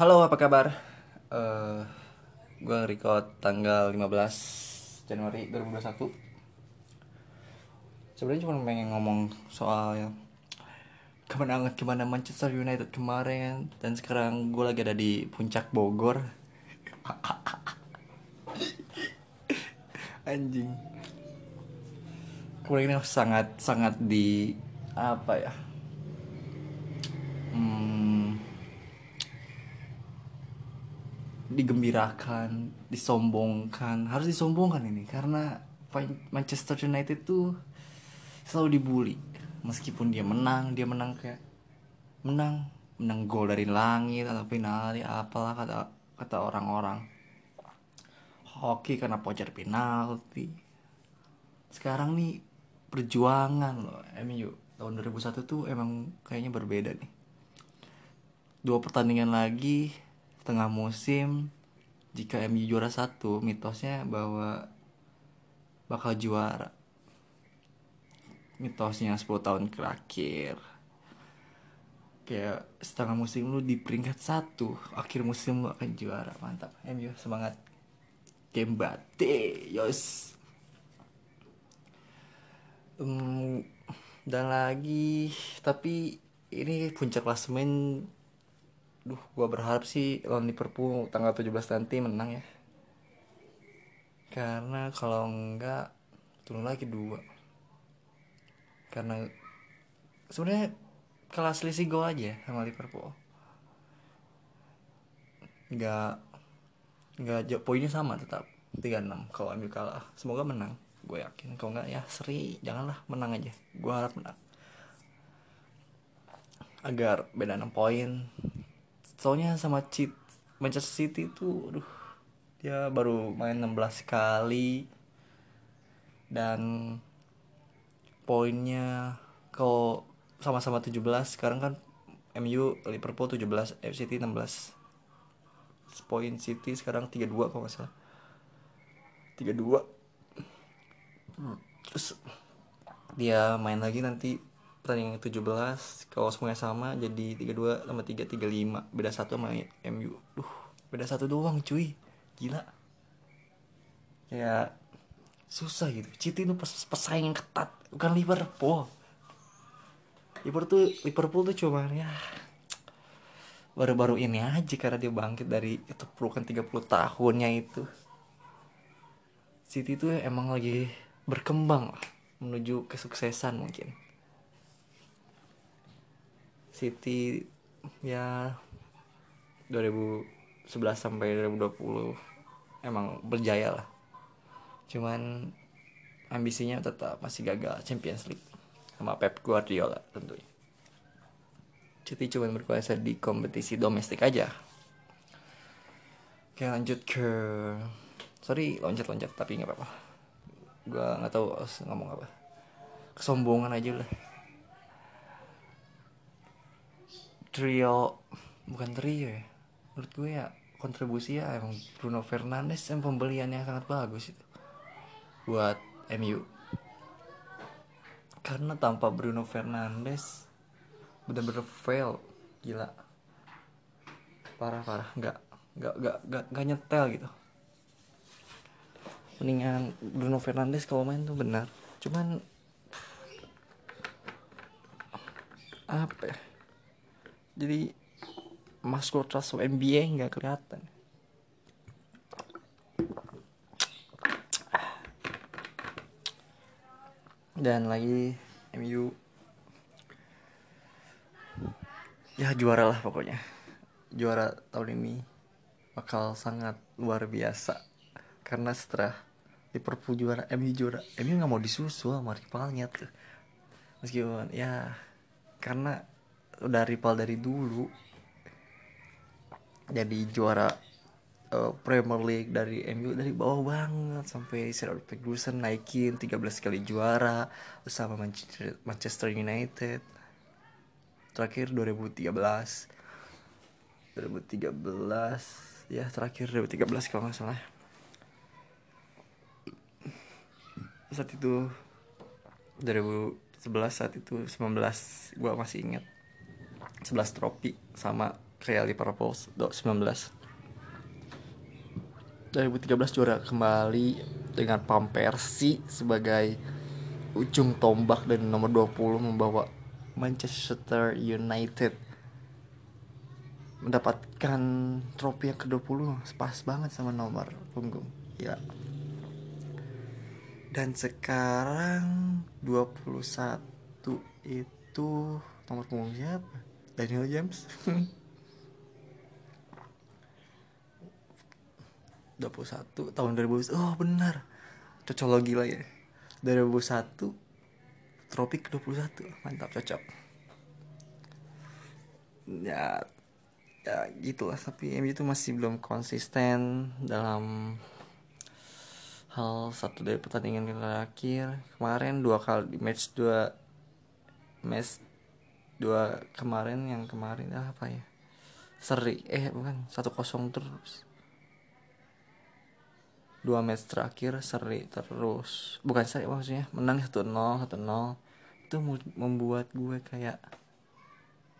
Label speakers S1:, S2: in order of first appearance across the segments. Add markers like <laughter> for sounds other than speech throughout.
S1: Halo, apa kabar? Eh, gue record tanggal 15 Januari 2021 Sebenarnya cuma pengen ngomong soal yang kemenangan gimana Manchester United kemarin dan sekarang gue lagi ada di puncak Bogor. <laughs> Anjing. Kemarin ini sangat sangat di apa ya digembirakan disombongkan. Harus disombongkan ini karena Manchester United tuh selalu dibully. Meskipun dia menang dia menang kayak menang menang gol dari langit atau penalti apalah kata kata orang-orang. Hoki karena pocer penalti. Sekarang nih perjuangan loh MU tahun 2001 tuh emang kayaknya berbeda nih. Dua pertandingan lagi setengah musim jika MU juara satu mitosnya bahwa bakal juara. Mitosnya 10 tahun terakhir. Kayak setengah musim lu di peringkat satu akhir musim lu akan juara. Mantap. MU semangat. Kembate yos. Um, dan lagi tapi ini puncak klasemen duh gua berharap sih lawan Liverpool tanggal 17 nanti menang ya. Karena kalau enggak turun lagi dua. Karena sebenarnya kalah selisih gol aja sama Liverpool. Nggak nggak poinnya sama tetap 36 kalau MU kalah. Semoga menang gue yakin. Kalau nggak ya seri janganlah menang aja. Gue harap menang. Agar beda 6 poin soalnya sama cheat Manchester City tuh aduh dia baru main 16 kali. Dan poinnya kalau sama-sama 17 sekarang kan MU Liverpool 17 City 16 poin City sekarang 32 kalau nggak salah. 32 terus dia main lagi nanti pertandingan 17 kalau semuanya sama jadi 32 sama 3 35 beda satu sama MU duh beda satu doang cuy. Gila. Ya susah gitu. City itu pesaing yang ketat bukan Liverpool. Liverpool tuh Liverpool tuh cuma ya baru-baru ini aja karena dia bangkit dari itu pelukan 30 tahunnya itu. City tuh emang lagi berkembang lah menuju kesuksesan mungkin City ya 2011 sampai 2020 emang berjaya lah. Cuman ambisinya tetap masih gagal Champions League sama Pep Guardiola tentunya. City cuma berkuasa di kompetisi domestik aja. Oke lanjut ke sorry loncat-loncat tapi nggak apa-apa. Gue nggak tahu ngomong apa. Kesombongan aja lah trio bukan trio ya. Menurut gue ya kontribusi ya emang Bruno Fernandes yang pembeliannya sangat bagus itu. Buat MU karena tanpa Bruno Fernandes bener-bener fail. Gila. Parah parah. Nggak nggak nggak nggak nggak nyetel gitu. Mendingan Bruno Fernandes kalau main tuh benar. Cuman apa ya jadi masuk trust NBA nggak kelihatan. Dan lagi MU ya juara lah pokoknya. Juara tahun ini bakal sangat luar biasa. Karena setelah Liverpool juara MU juara MU nggak mau disusul sama rivalnya tuh meskipun ya karena udah rival dari dulu. Jadi juara uh, Premier League dari MU dari bawah banget sampai Sir Alex Ferguson naikin 13 kali juara bersama Manchester, United. Terakhir 2013 2013 ya terakhir 2013 kalau nggak salah. Saat itu 2011 saat itu 19 gua masih ingat 11 trofi sama kayak Liverpool 19 2013 juara kembali dengan Pam Persi sebagai ujung tombak dan nomor 20 membawa Manchester United mendapatkan trofi yang ke-20 pas banget sama nomor punggung. Ya. Dan sekarang 21 itu nomor punggung siapa Daniel James? <laughs> 21 tahun 2000 oh benar. Cocologi lah ya. 2001 tropik 21 mantap cocok. Ya ya gitulah. Tapi MU itu masih belum konsisten dalam hal satu dari pertandingan terakhir. Kemarin dua kali match dua match dua kemarin yang kemarin ah, apa ya? Seri eh bukan satu kosong terus. Dua match terakhir seri terus. Bukan seri maksudnya menang satu nol satu nol. Itu membuat gue kayak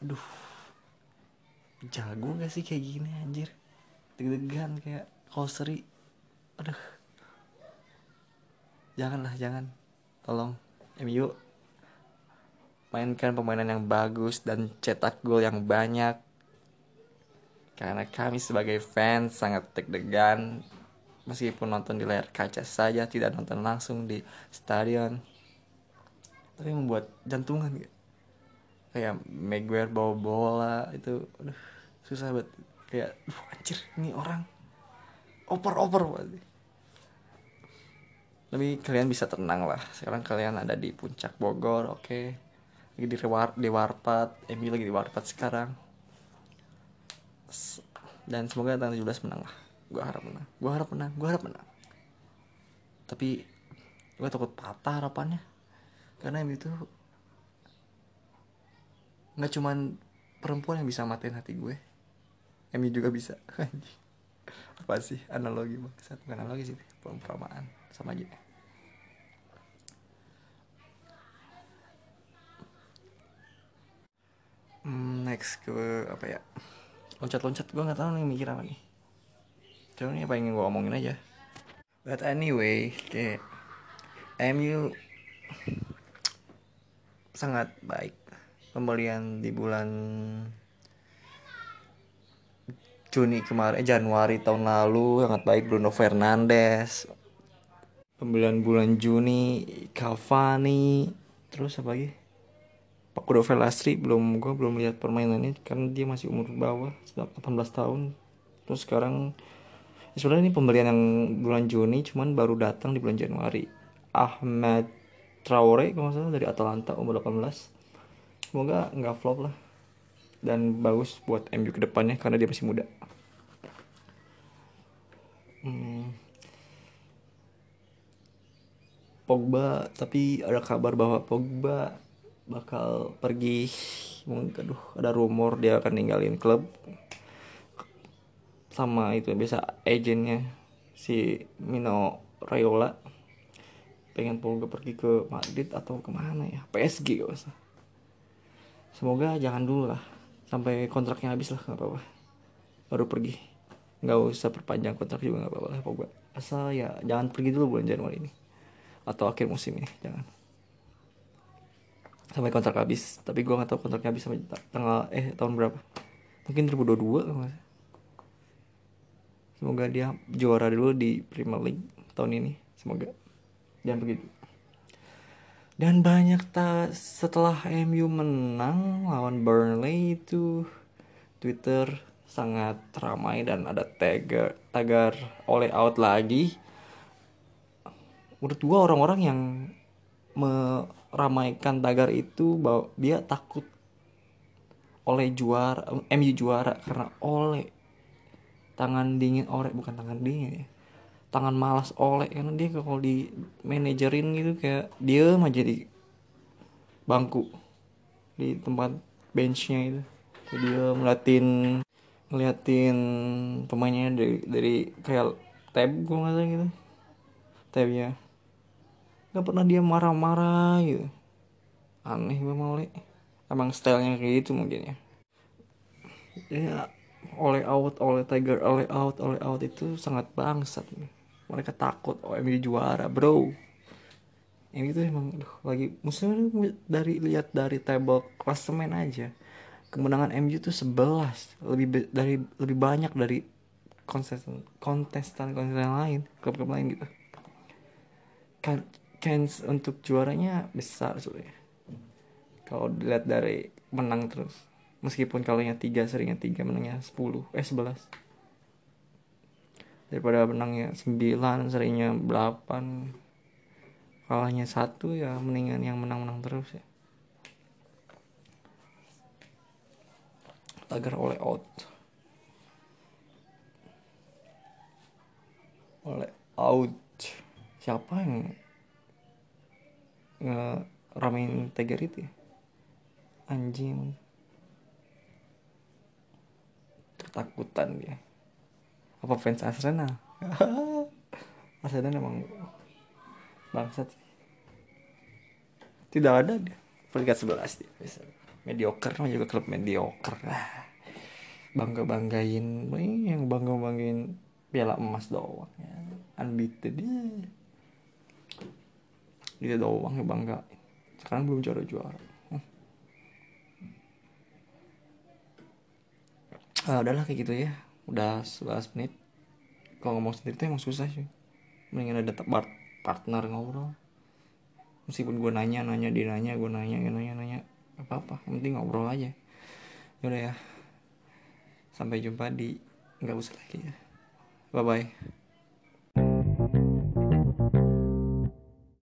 S1: aduh jago gak sih kayak gini anjir? Deg-degan kayak kalau seri aduh. Janganlah jangan. Tolong MU mainkan permainan yang bagus dan cetak gol yang banyak. Karena kami sebagai fans sangat deg-degan meskipun nonton di layar kaca saja tidak nonton langsung di stadion. Tapi membuat jantungan gitu. Kayak Maguire bawa bola itu aduh, susah banget. Kayak uh, anjir ini orang oper-oper banget. Tapi kalian bisa tenang lah. Sekarang kalian ada di puncak Bogor oke. okay. Lagi di war di Warpat. Emi lagi di Warpat sekarang. Dan semoga tanggal 17 menang lah. Gue harap menang. Gue harap menang. Gue harap menang. Tapi gue takut patah harapannya. Karena itu nggak cuman perempuan yang bisa matiin hati gue. Emi juga bisa. <laughs> Apa sih? Analogi maksud bukan analogi sih. Perumpamaan. Sama aja hmm, next ke apa ya loncat-loncat gue nggak tahu nih mikir apa nih Cuma ini apa yang gue omongin aja. But anyway kayak MU sangat baik. Pembelian di bulan Juni kemarin eh, Januari tahun lalu sangat baik. Bruno Fernandes. Pembelian bulan Juni Cavani. Terus apa lagi Pakudo Velastri belum gue belum lihat permainannya karena dia masih umur bawah 18 tahun. Terus sekarang sebenarnya ini pembelian yang bulan Juni cuman baru datang di bulan Januari. Ahmed Traore kalau salah dari Atalanta umur 18 semoga nggak flop lah. Dan bagus buat MU ke depannya karena dia masih muda. Hmm. Pogba tapi ada kabar bahwa Pogba bakal pergi. Mungkin aduh ada rumor dia akan ninggalin klub. Sama itu biasa agennya si Mino Raiola. Pengen Pogba pergi ke Madrid atau ke mana ya? PSG gak usah. Semoga jangan dulu lah. Sampai kontraknya habis lah nggak apa-apa. Baru pergi. Nggak usah perpanjang kontrak juga nggak apa-apa lah Pogba. Asal ya jangan pergi dulu bulan Januari ini. Atau akhir musim ini jangan sampai kontrak habis. Tapi gue nggak tahu kontraknya habis sampai tanggal eh tahun berapa. Mungkin 2022 kalau semoga dia juara dulu di Premier League tahun ini. Semoga. Dan begitu. Dan banyak tak setelah MU menang lawan Burnley itu Twitter sangat ramai dan ada tagar tagar oleh out lagi. Menurut gua orang-orang yang meramaikan tagar itu bahwa dia takut oleh juara MU juara karena oleh tangan dingin oleh bukan tangan dingin ya tangan malas oleh karena dia kalau di manajerin gitu kayak dia aja di bangku di tempat benchnya itu. Jadi dia ngeliatin ngeliatin pemainnya dari dari kayak tab gue nggak tahu gitu tabnya nggak pernah dia marah-marah gitu. Aneh gue mau emang stylenya kayak gitu mungkin ya. Ya oleh out oleh Tiger oleh out oleh out itu sangat bangsat. Mereka takut MU juara bro. Ini tuh emang aduh, lagi musuhnya dari lihat dari table klasemen aja kemenangan MU tuh 11 lebih dari lebih banyak dari kontestan kontestan kontestan lain klub-klub lain gitu. Kan chance untuk juaranya besar soalnya kalau dilihat dari menang terus. Meskipun kalahnya tiga seringnya tiga menangnya 10 eh 11 daripada menangnya 9 seringnya 8 kalahnya satu ya mendingan yang menang-menang terus ya. Agar oleh out. Oleh out. Siapa yang nge ramein Tiger itu ya? anjing. Ketakutan dia. Apa fans Arsenal? <laughs> Arsenal emang bangsat tidak ada dia. Peringkat 11 dia bisa mediocre mah juga klub mediocre. Lah bangga banggain yang bangga banggain piala emas doang ya. Unbeaten dia dia doang bangga sekarang belum juara juara. Hmm. ah, udahlah kayak gitu ya. Udah 11 menit. Kalau ngomong sendiri tuh emang susah sih mendingan ada part partner ngobrol. Meskipun gue nanya nanya dia nanya gue nanya gue nanya nanya. Apa apa yang penting ngobrol aja. Yaudah ya. Sampai jumpa di nggak usah lagi ya. Bye bye